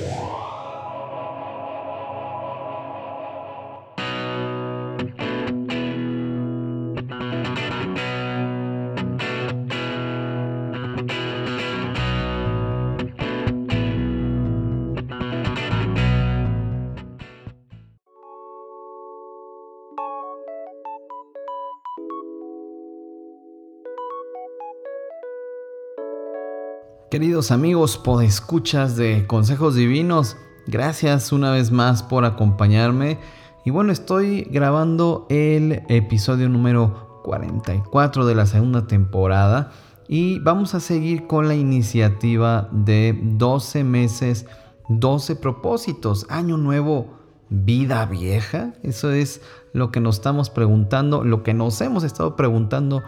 Yeah. Queridos amigos, podescuchas de Consejos Divinos, gracias una vez más por acompañarme. Y bueno, estoy grabando el episodio número 44 de la segunda temporada y vamos a seguir con la iniciativa de 12 meses, 12 propósitos, año nuevo, vida vieja. Eso es lo que nos estamos preguntando, lo que nos hemos estado preguntando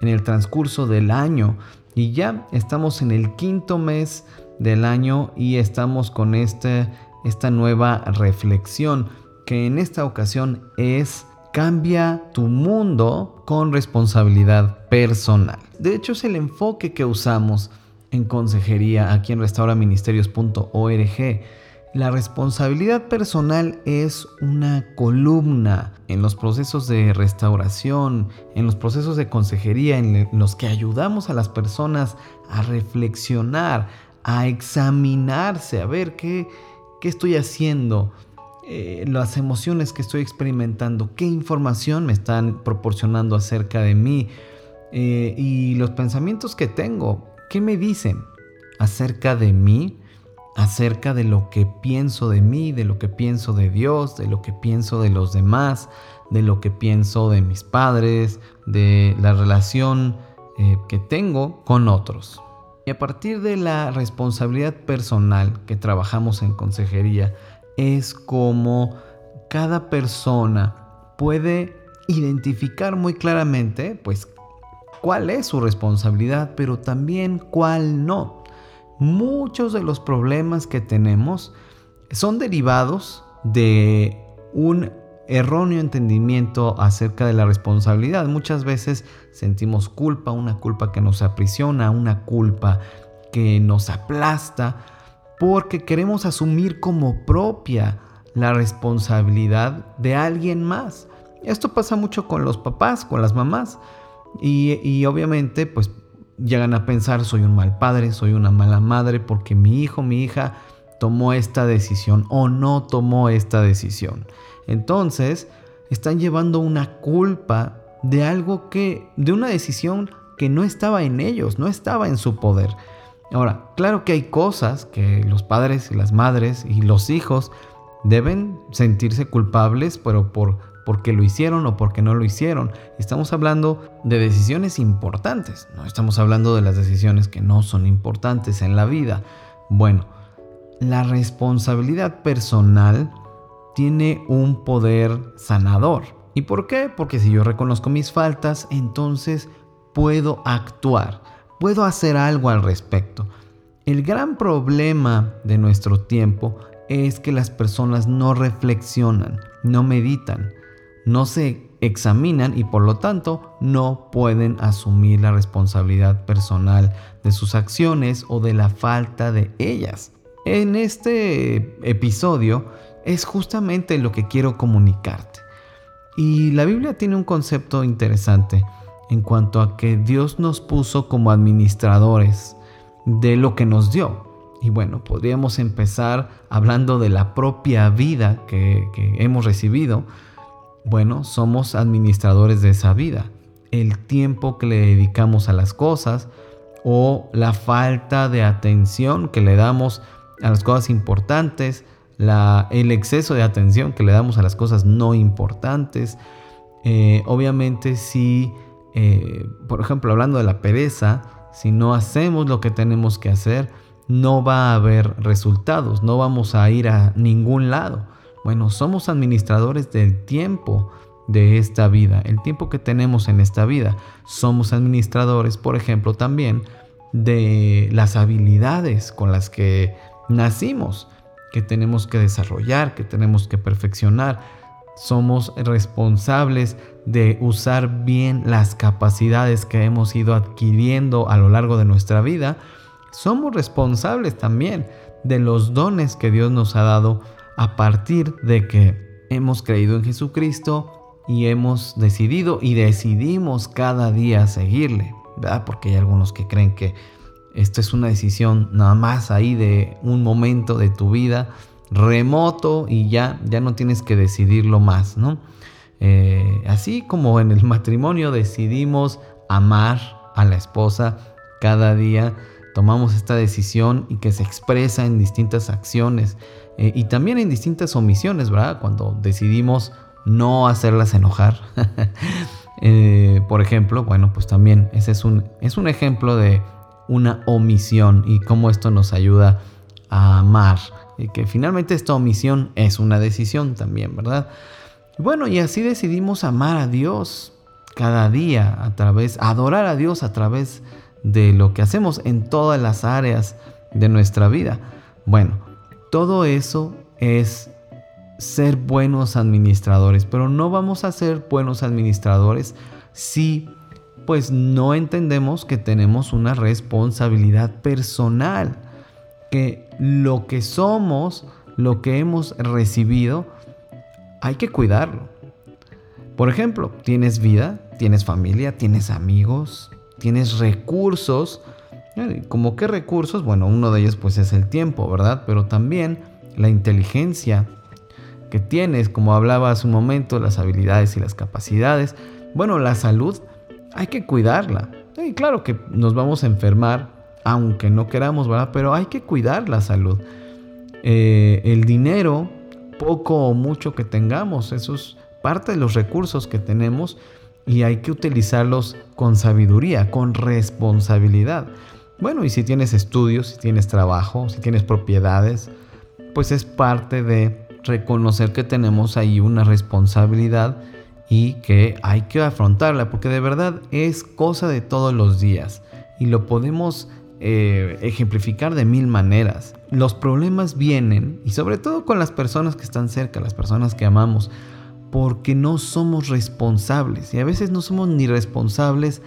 en el transcurso del año. Y ya estamos en el quinto mes del año y estamos con este, esta nueva reflexión que en esta ocasión es cambia tu mundo con responsabilidad personal. De hecho es el enfoque que usamos en consejería aquí en restauraministerios.org la responsabilidad personal es una columna en los procesos de restauración, en los procesos de consejería, en los que ayudamos a las personas a reflexionar, a examinarse, a ver qué, estoy haciendo, eh, las emociones que estoy experimentando, qué información me están proporcionando acerca de mí eh, y los pensamientos que tengo, qué me dicen acerca de mí acerca de lo que pienso de mí, de lo que pienso de Dios, de lo que pienso de los demás, de lo que pienso de mis padres, de la relación eh, que tengo con otros. Y a partir de la responsabilidad personal que trabajamos en consejería, es como cada persona puede identificar muy claramente, pues, cuál es su responsabilidad, pero también cuál no muchos de los problemas que tenemos son derivados de un erróneo entendimiento acerca de la responsabilidad. Muchas veces sentimos culpa, una culpa que nos aprisiona, una culpa que nos aplasta, porque queremos asumir como propia la responsabilidad de alguien más. Esto pasa mucho con los papás, con las mamás. Y, obviamente, pues llegan a pensar soy un mal padre, soy una mala madre porque mi hijo, mi hija tomó esta decisión o no tomó esta decisión. Entonces, están llevando una culpa de algo que, de una decisión que no estaba en ellos, no estaba en su poder. Ahora, claro que hay cosas que los padres y las madres y los hijos deben sentirse culpables, pero por porque lo hicieron o porque no lo hicieron. Estamos hablando de decisiones importantes, no estamos hablando de las decisiones que no son importantes en la vida. Bueno, la responsabilidad personal tiene un poder sanador. ¿Y por qué? Porque si yo reconozco mis faltas, entonces puedo actuar, puedo hacer algo al respecto. El gran problema de nuestro tiempo es que las personas no reflexionan, no meditan no se examinan y por lo tanto no pueden asumir la responsabilidad personal de sus acciones o de la falta de ellas. En este episodio es justamente lo que quiero comunicarte. Y la Biblia tiene un concepto interesante en cuanto a que Dios nos puso como administradores de lo que nos dio. Y bueno, podríamos empezar hablando de la propia vida que, hemos recibido, bueno, somos administradores de esa vida. El tiempo que le dedicamos a las cosas o la falta de atención que le damos a las cosas importantes, el exceso de atención que le damos a las cosas no importantes. Eh, obviamente si, eh, por ejemplo, hablando de la pereza, si no hacemos lo que tenemos que hacer, no va a haber resultados, no vamos a ir a ningún lado. Bueno, somos administradores del tiempo de esta vida, el tiempo que tenemos en esta vida. Somos administradores, por ejemplo, también de las habilidades con las que nacimos, que tenemos que desarrollar, que tenemos que perfeccionar. Somos responsables de usar bien las capacidades que hemos ido adquiriendo a lo largo de nuestra vida. Somos responsables también de los dones que Dios nos ha dado a partir de que hemos creído en Jesucristo y hemos decidido y decidimos cada día seguirle, ¿verdad? Porque hay algunos que creen que esto es una decisión nada más ahí de un momento de tu vida remoto y ya, ya no tienes que decidirlo más, ¿no? Eh, así como en el matrimonio decidimos amar a la esposa cada día, tomamos esta decisión y que se expresa en distintas acciones eh, y también en distintas omisiones, ¿verdad? Cuando decidimos no hacerlas enojar. Eh, por ejemplo, bueno, pues también ese es un, es un ejemplo de una omisión y cómo esto nos ayuda a amar. Y que finalmente esta omisión es una decisión también, ¿verdad? Bueno, y así decidimos amar a Dios cada día a través, adorar a Dios a través de lo que hacemos en todas las áreas de nuestra vida. Bueno, todo eso es ser buenos administradores, pero no vamos a ser buenos administradores si pues no entendemos que tenemos una responsabilidad personal, que lo que somos, lo que hemos recibido, hay que cuidarlo. Por ejemplo, tienes vida, tienes familia, tienes amigos, tienes recursos. ¿Cómo qué recursos? Bueno, uno de ellos pues es el tiempo, ¿verdad? Pero también la inteligencia que tienes, como hablaba hace un momento, las habilidades y las capacidades. Bueno, la salud hay que cuidarla. Y claro que nos vamos a enfermar, aunque no queramos, ¿verdad? Pero hay que cuidar la salud. Eh, el dinero poco o mucho que tengamos, eso es parte de los recursos que tenemos y hay que utilizarlos con sabiduría, con responsabilidad. Bueno, y si tienes estudios, si tienes trabajo, si tienes propiedades, pues es parte de reconocer que tenemos ahí una responsabilidad y que hay que afrontarla, porque de verdad es cosa de todos los días y lo podemos eh, ejemplificar de mil maneras. Los problemas vienen, y sobre todo con las personas que están cerca, las personas que amamos, porque no somos responsables. Y a veces no somos ni responsables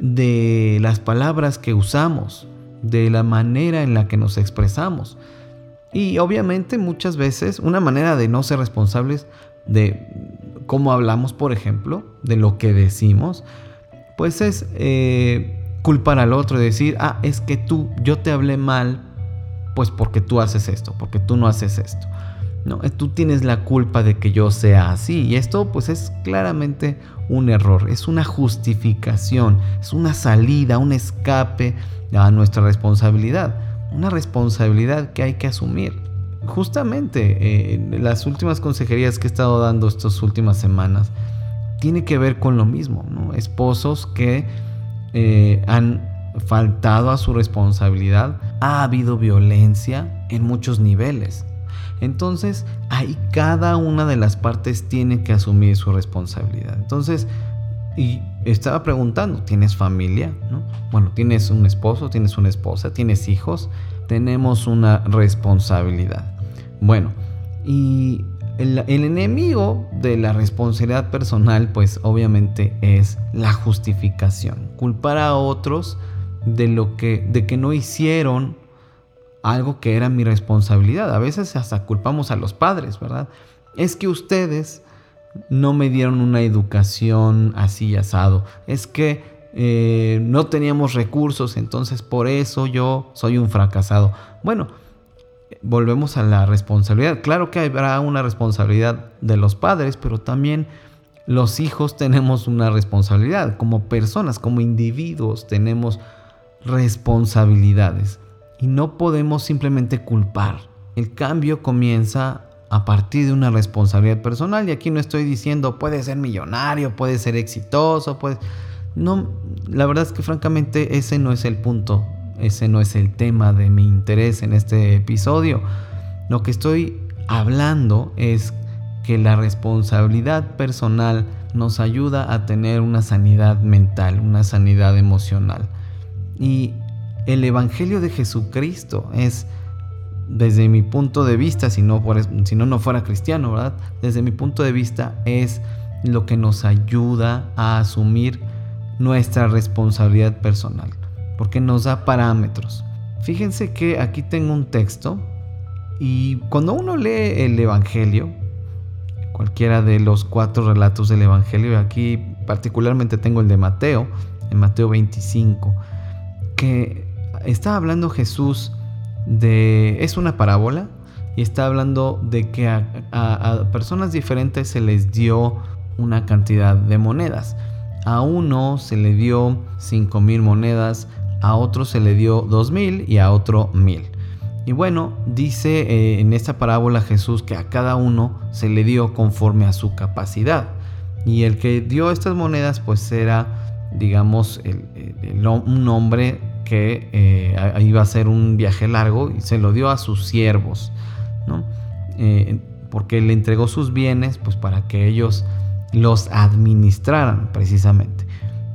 de las palabras que usamos, de la manera en la que nos expresamos. Y obviamente muchas veces una manera de no ser responsables de cómo hablamos, por ejemplo, de lo que decimos, pues es eh, culpar al otro y decir, ah, es que tú, yo te hablé mal, pues porque tú haces esto, porque tú no haces esto. No, eh, tú tienes la culpa de que yo sea así. Y esto pues es claramente un error, es una justificación, es una salida, un escape a nuestra responsabilidad. Una responsabilidad que hay que asumir. Justamente eh, las últimas consejerías que he estado dando estas últimas semanas tiene que ver con lo mismo. Esposos que eh, han faltado a su responsabilidad, ha habido violencia en muchos niveles. Entonces, ahí cada una de las partes tiene que asumir su responsabilidad. Entonces, y estaba preguntando, ¿tienes familia? ¿No? Bueno, tienes un esposo, tienes una esposa, tienes hijos, tenemos una responsabilidad. Bueno, y el, enemigo de la responsabilidad personal, pues obviamente es la justificación. Culpar a otros de lo que, de que no hicieron algo que era mi responsabilidad. A veces hasta culpamos a los padres, ¿verdad? Es que ustedes no me dieron una educación así asado. Es que eh, no teníamos recursos, entonces por eso yo soy un fracasado. Bueno, volvemos a la responsabilidad. Claro que habrá una responsabilidad de los padres, pero también los hijos tenemos una responsabilidad. Como personas, como individuos, tenemos responsabilidades. Y no podemos simplemente culpar. El cambio comienza a partir de una responsabilidad personal. Y aquí no estoy diciendo puede ser millonario, puede ser exitoso, puede... No, la verdad es que francamente ese no es el punto ese no es el tema de mi interés en este episodio. Lo que estoy hablando es que la responsabilidad personal nos ayuda a tener una sanidad mental, una sanidad emocional. Y el Evangelio de Jesucristo es, desde mi punto de vista, si no, si no, no fuera cristiano, ¿verdad? Desde mi punto de vista es lo que nos ayuda a asumir nuestra responsabilidad personal porque nos da parámetros, Fíjense que aquí tengo un texto y cuando uno lee el Evangelio, cualquiera de los cuatro relatos del Evangelio, aquí particularmente tengo el de Mateo, en Mateo 25, que está hablando Jesús de... es una parábola y está hablando de que a, personas diferentes se les dio una cantidad de monedas. A uno se le dio cinco mil monedas, a otro se le dio dos mil y a otro mil. Y bueno, dice eh, en esta parábola Jesús que a cada uno se le dio conforme a su capacidad. Y el que dio estas monedas pues era, digamos, un hombre que eh, iba a hacer un viaje largo y se lo dio a sus siervos, ¿no? Eh, porque le entregó sus bienes pues para que ellos los administraran precisamente.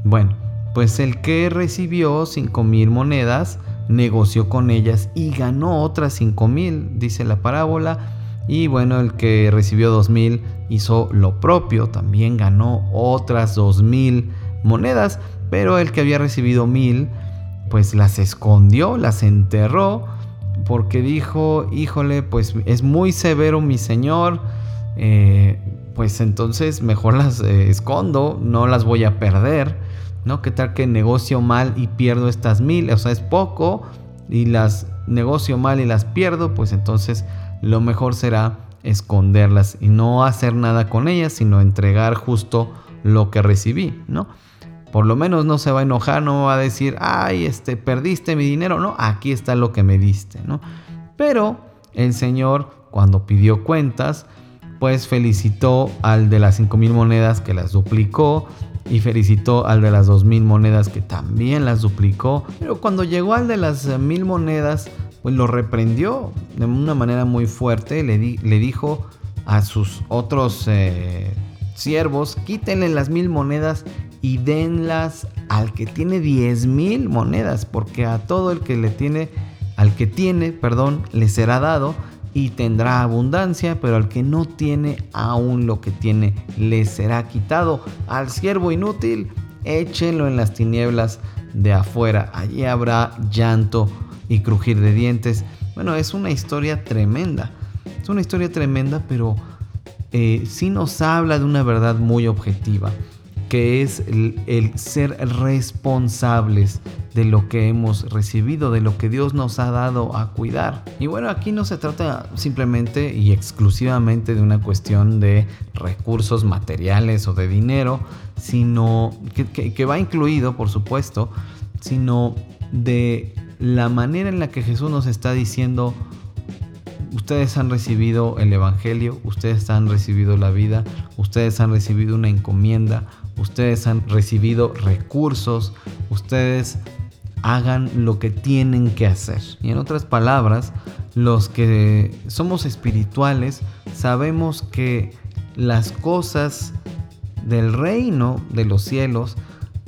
Bueno, pues el que recibió cinco mil monedas, negoció con ellas y ganó otras cinco mil, dice la parábola. Y bueno, el que recibió dos mil hizo lo propio, también ganó otras dos mil monedas, pero el que había recibido mil, pues las escondió, las enterró, porque dijo, híjole, pues es muy severo mi señor, eh, pues entonces mejor las eh, escondo, no las voy a perder, ¿no? ¿Qué tal que negocio mal y pierdo estas mil? O sea, es poco y las negocio mal y las pierdo, pues entonces lo mejor será esconderlas y no hacer nada con ellas, sino entregar justo lo que recibí, ¿no? Por lo menos no se va a enojar, no va a decir, ay, este, perdiste mi dinero, no, aquí está lo que me diste, ¿no? Pero el Señor, cuando pidió cuentas, pues felicitó al de las 5 mil monedas que las duplicó y felicitó al de las 2 mil monedas que también las duplicó. Pero cuando llegó al de las mil monedas, pues lo reprendió de una manera muy fuerte, le, le dijo a sus otros eh, siervos, quítenle las mil monedas y denlas al que tiene 10 mil monedas, porque a todo el que le tiene, al que tiene, perdón, le será dado y tendrá abundancia, pero al que no tiene aún lo que tiene le será quitado. Al siervo inútil, échenlo en las tinieblas de afuera. Allí habrá llanto y crujir de dientes. Bueno, es una historia tremenda. Es una historia tremenda, pero eh, sí nos habla de una verdad muy objetiva que es el, ser responsables de lo que hemos recibido, de lo que Dios nos ha dado a cuidar. Y bueno, aquí no se trata simplemente y exclusivamente de una cuestión de recursos materiales o de dinero, sino que, va incluido, por supuesto, sino de la manera en la que Jesús nos está diciendo, ustedes han recibido el Evangelio, ustedes han recibido la vida, ustedes han recibido una encomienda, ustedes han recibido recursos, ustedes hagan lo que tienen que hacer. Y en otras palabras, los que somos espirituales sabemos que las cosas del reino de los cielos,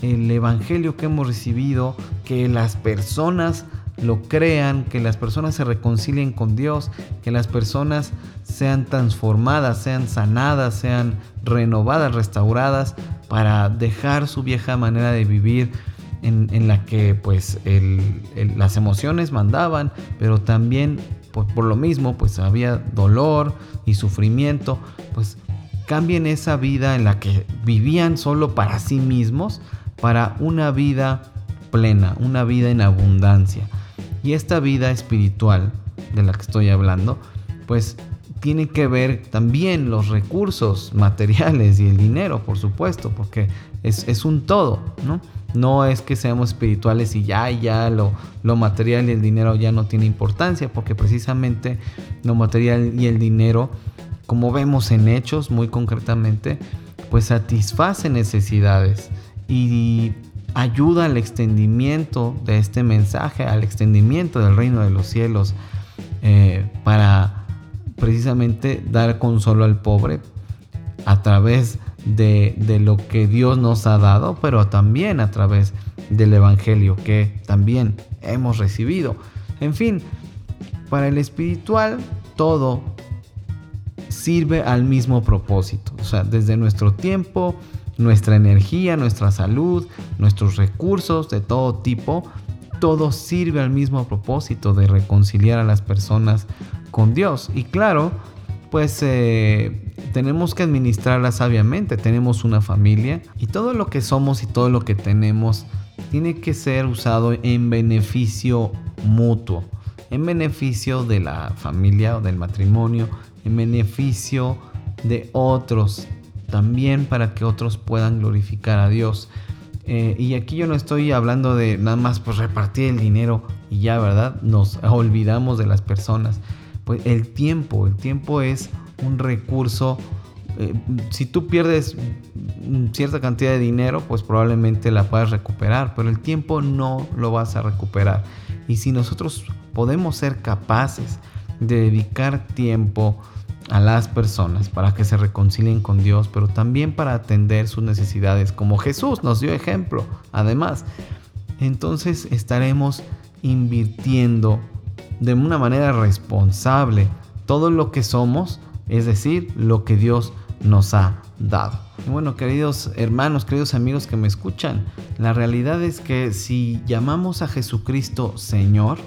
el evangelio que hemos recibido, que las personas lo crean, que las personas se reconcilien con Dios, que las personas sean transformadas, sean sanadas, sean renovadas, restauradas, para dejar su vieja manera de vivir en, la que pues las emociones mandaban, pero también por, por, lo mismo pues había dolor y sufrimiento, pues cambien esa vida en la que vivían solo para sí mismos, para una vida plena, una vida en abundancia. Y esta vida espiritual de la que estoy hablando, pues tiene que ver también los recursos materiales y el dinero, por supuesto, porque es, un todo, ¿no? No es que seamos espirituales y ya, ya lo, lo material y el dinero ya no tiene importancia, porque precisamente lo material y el dinero, como vemos en hechos muy concretamente, pues satisface necesidades y ayuda al extendimiento de este mensaje, al extendimiento del reino de los cielos, eh, para precisamente dar consuelo al pobre a través de, lo que Dios nos ha dado, pero también a través del Evangelio que también hemos recibido. En fin, para el espiritual todo sirve al mismo propósito. O sea, desde nuestro tiempo, nuestra energía, nuestra salud, nuestros recursos de todo tipo, todo sirve al mismo propósito de reconciliar a las personas con Dios. Y claro, pues eh, tenemos que administrarla sabiamente. Tenemos una familia y todo lo que somos y todo lo que tenemos tiene que ser usado en beneficio mutuo, en beneficio de la familia o del matrimonio, en beneficio de otros, también para que otros puedan glorificar a Dios. Eh, y aquí yo no estoy hablando de nada más pues repartir el dinero y ya, ¿verdad? Nos olvidamos de las personas. Pues el tiempo, el tiempo es un recurso. Eh, si tú pierdes cierta cantidad de dinero, pues probablemente la puedas recuperar, pero el tiempo no lo vas a recuperar. Y si nosotros podemos ser capaces de dedicar tiempo, a las personas para que se reconcilien con Dios, pero también para atender sus necesidades, como Jesús nos dio ejemplo. Además, entonces estaremos invirtiendo de una manera responsable todo lo que somos, es decir, lo que Dios nos ha dado. Y bueno, queridos hermanos, queridos amigos que me escuchan, la realidad es que si llamamos a Jesucristo Señor,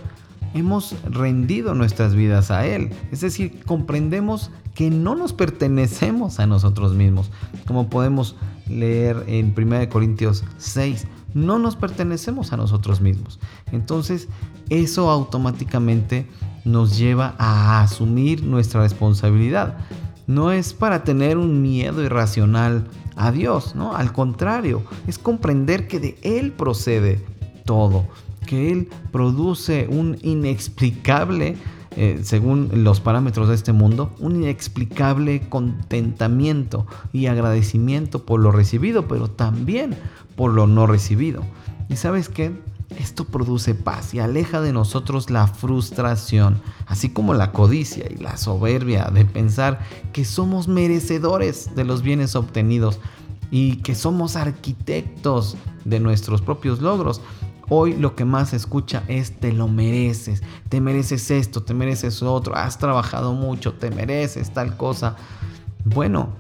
hemos rendido nuestras vidas a Él. Es decir, comprendemos que no nos pertenecemos a nosotros mismos. Como podemos leer en 1 Corintios 6, no nos pertenecemos a nosotros mismos. Entonces, eso automáticamente nos lleva a asumir nuestra responsabilidad. No es para tener un miedo irracional a Dios, ¿no? Al contrario, es comprender que de Él procede todo que Él produce un inexplicable, eh, según los parámetros de este mundo, un inexplicable contentamiento y agradecimiento por lo recibido, pero también por lo no recibido. ¿Y sabes qué? Esto produce paz y aleja de nosotros la frustración, así como la codicia y la soberbia de pensar que somos merecedores de los bienes obtenidos y que somos arquitectos de nuestros propios logros. Hoy lo que más se escucha es te lo mereces, te mereces esto, te mereces otro, has trabajado mucho, te mereces tal cosa. Bueno,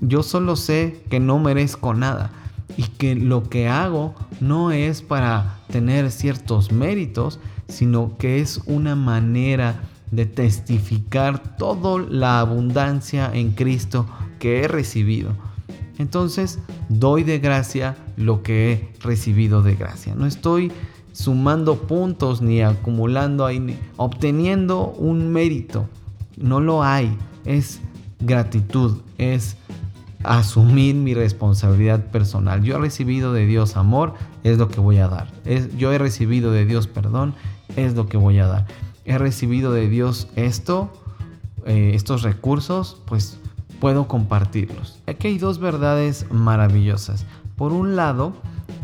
yo solo sé que no merezco nada y que lo que hago no es para tener ciertos méritos, sino que es una manera de testificar toda la abundancia en Cristo que he recibido. Entonces doy de gracia lo que he recibido de gracia. No estoy sumando puntos ni acumulando ahí, ni obteniendo un mérito. No lo hay. Es gratitud, es asumir mi responsabilidad personal. Yo he recibido de Dios amor, es lo que voy a dar. Yo he recibido de Dios perdón, es lo que voy a dar. He recibido de Dios esto, eh, estos recursos, pues puedo compartirlos. Aquí hay dos verdades maravillosas. Por un lado,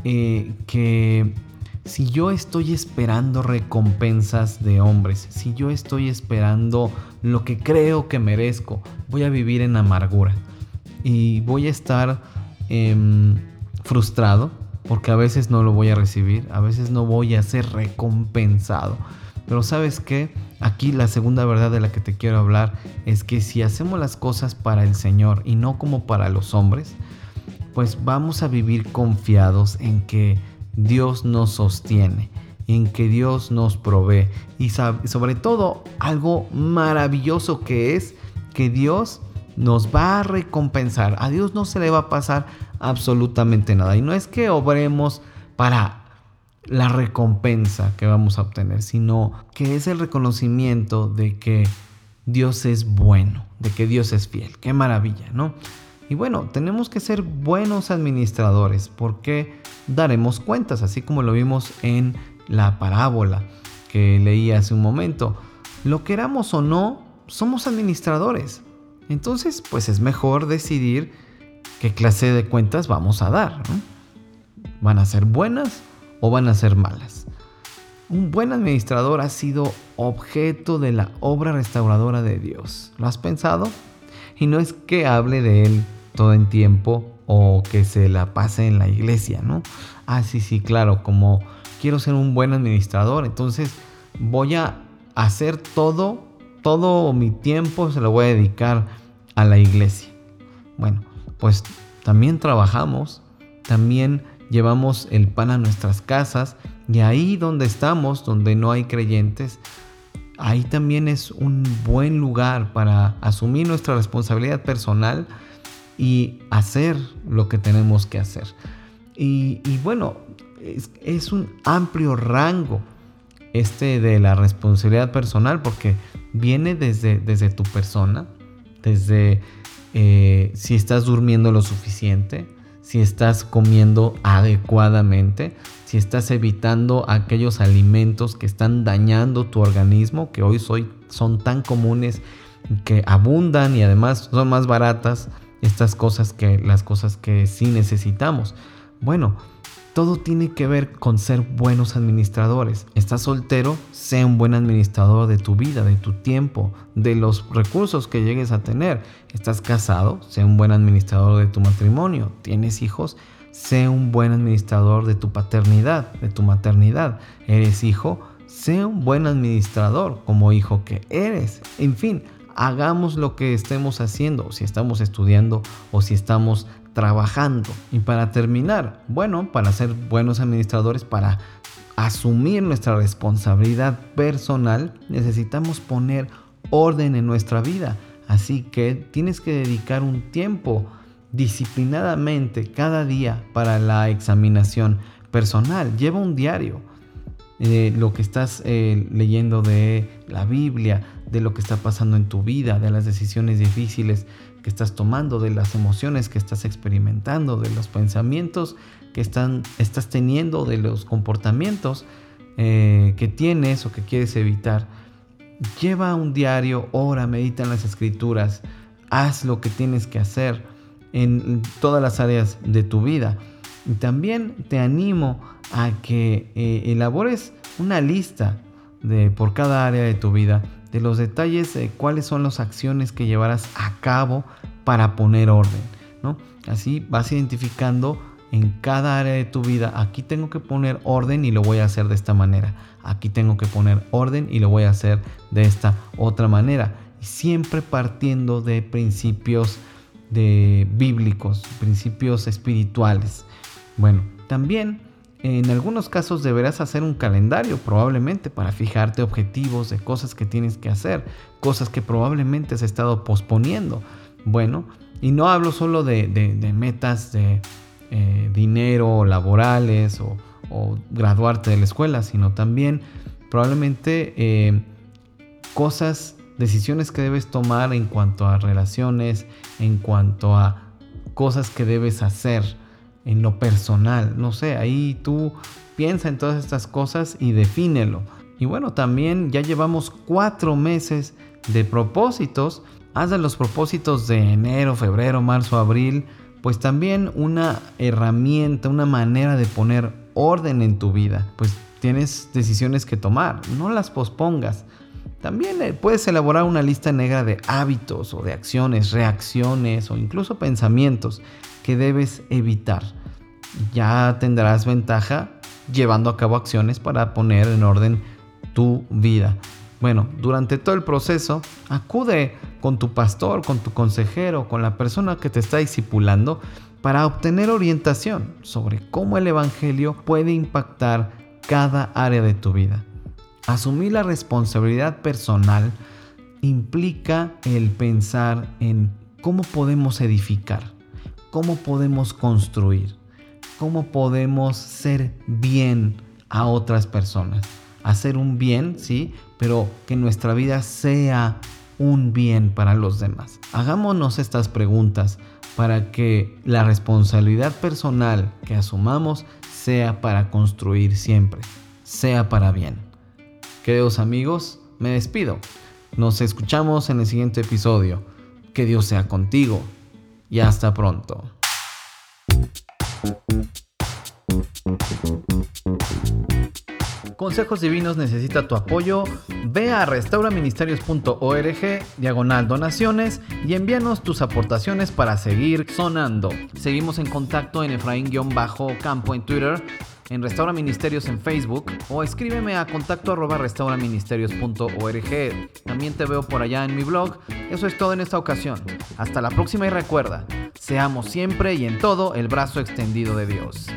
eh, que si yo estoy esperando recompensas de hombres, si yo estoy esperando lo que creo que merezco, voy a vivir en amargura y voy a estar em, frustrado porque a veces no lo voy a recibir, a veces no voy a ser recompensado. Pero sabes qué? Aquí la segunda verdad de la que te quiero hablar es que si hacemos las cosas para el Señor y no como para los hombres, pues vamos a vivir confiados en que Dios nos sostiene, en que Dios nos provee y sobre todo algo maravilloso que es que Dios nos va a recompensar. A Dios no se le va a pasar absolutamente nada. Y no es que obremos para la recompensa que vamos a obtener, sino que es el reconocimiento de que Dios es bueno, de que Dios es fiel. Qué maravilla, ¿no? Y bueno, tenemos que ser buenos administradores porque daremos cuentas, así como lo vimos en la parábola que leí hace un momento. Lo queramos o no, somos administradores. Entonces, pues es mejor decidir qué clase de cuentas vamos a dar. ¿Van a ser buenas o van a ser malas. Un buen administrador ha sido objeto de la obra restauradora de Dios. ¿Lo has pensado? Y no es que hable de él todo el tiempo o que se la pase en la iglesia, ¿no? Ah, sí, sí, claro, como quiero ser un buen administrador, entonces voy a hacer todo, todo mi tiempo se lo voy a dedicar a la iglesia. Bueno, pues también trabajamos, también llevamos el pan a nuestras casas Y ahí donde estamos, donde no hay creyentes, ahí también es un buen lugar para asumir nuestra responsabilidad personal y hacer lo que tenemos que hacer. Y, bueno, es, un amplio rango este de la responsabilidad personal porque viene desde, desde tu persona, desde eh, si estás durmiendo lo suficiente, si estás comiendo adecuadamente, si estás evitando aquellos alimentos que están dañando tu organismo, que hoy soy, son tan comunes, que abundan y además son más baratas estas cosas que las cosas que sí necesitamos. Bueno, todo tiene que ver con ser buenos administradores. Estás soltero, sé un buen administrador de tu vida, de tu tiempo, de los recursos que llegues a tener. Estás casado, sé un buen administrador de tu matrimonio. Tienes hijos, sé un buen administrador de tu paternidad, de tu maternidad. Eres hijo, sé un buen administrador como hijo que eres. En fin, hagamos lo que estemos haciendo, si estamos estudiando o si estamos trabajando. Y para terminar, bueno, para ser buenos administradores, para asumir nuestra responsabilidad personal, necesitamos poner orden en nuestra vida. Así que tienes que dedicar un tiempo disciplinadamente cada día para la examinación personal. Lleva un diario. Eh, lo que estás eh, leyendo de la Biblia, de lo que está pasando en tu vida, de las decisiones difíciles que estás tomando, de las emociones que estás experimentando, de los pensamientos que están, estás teniendo, de los comportamientos eh, que tienes o que quieres evitar. Lleva un diario, ora, medita en las escrituras, haz lo que tienes que hacer en todas las áreas de tu vida. Y también te animo a que eh, elabores una lista de, por cada área de tu vida de los detalles de cuáles son las acciones que llevarás a cabo para poner orden, ¿no? Así vas identificando en cada área de tu vida, aquí tengo que poner orden y lo voy a hacer de esta manera. Aquí tengo que poner orden y lo voy a hacer de esta otra manera. Siempre partiendo de principios de bíblicos, principios espirituales. Bueno, también en algunos casos deberás hacer un calendario probablemente para fijarte objetivos de cosas que tienes que hacer, cosas que probablemente has estado posponiendo. Bueno, y no hablo solo de, metas de eh, dinero laborales o, graduarte de la escuela, sino también probablemente eh, cosas, decisiones que debes tomar en cuanto a relaciones, en cuanto a cosas que debes hacer en lo personal. No sé, ahí tú piensa en todas estas cosas y defínelo. Y bueno, también ya llevamos cuatro meses de propósitos. Haz de los propósitos de enero, febrero, marzo, abril, pues también una herramienta, una manera de poner orden en tu vida. Pues tienes decisiones que tomar, no las pospongas. También eh, puedes elaborar una lista negra de hábitos o de acciones, reacciones o incluso pensamientos que debes evitar. Ya tendrás ventaja llevando a cabo acciones para poner en orden tu vida. Bueno, durante todo el proceso, acude con tu pastor, con tu consejero, con la persona que te está discipulando para obtener orientación sobre cómo el Evangelio puede impactar cada área de tu vida. Asumir la responsabilidad personal implica el pensar en cómo podemos edificar, cómo podemos construir, cómo podemos ser bien a otras personas. Hacer un bien, sí, pero que nuestra vida sea un bien para los demás. Hagámonos estas preguntas para que la responsabilidad personal que asumamos sea para construir siempre, sea para bien. Queridos amigos, me despido. Nos escuchamos en el siguiente episodio. Que Dios sea contigo y hasta pronto. Consejos Divinos necesita tu apoyo. Ve a restauraministerios.org, diagonal donaciones y envíanos tus aportaciones para seguir sonando. Seguimos en contacto en Efraín-Campo en Twitter en Restaura Ministerios en Facebook o escríbeme a contacto arroba restauraministerios.org. También te veo por allá en mi blog. Eso es todo en esta ocasión. Hasta la próxima y recuerda, seamos siempre y en todo el brazo extendido de Dios.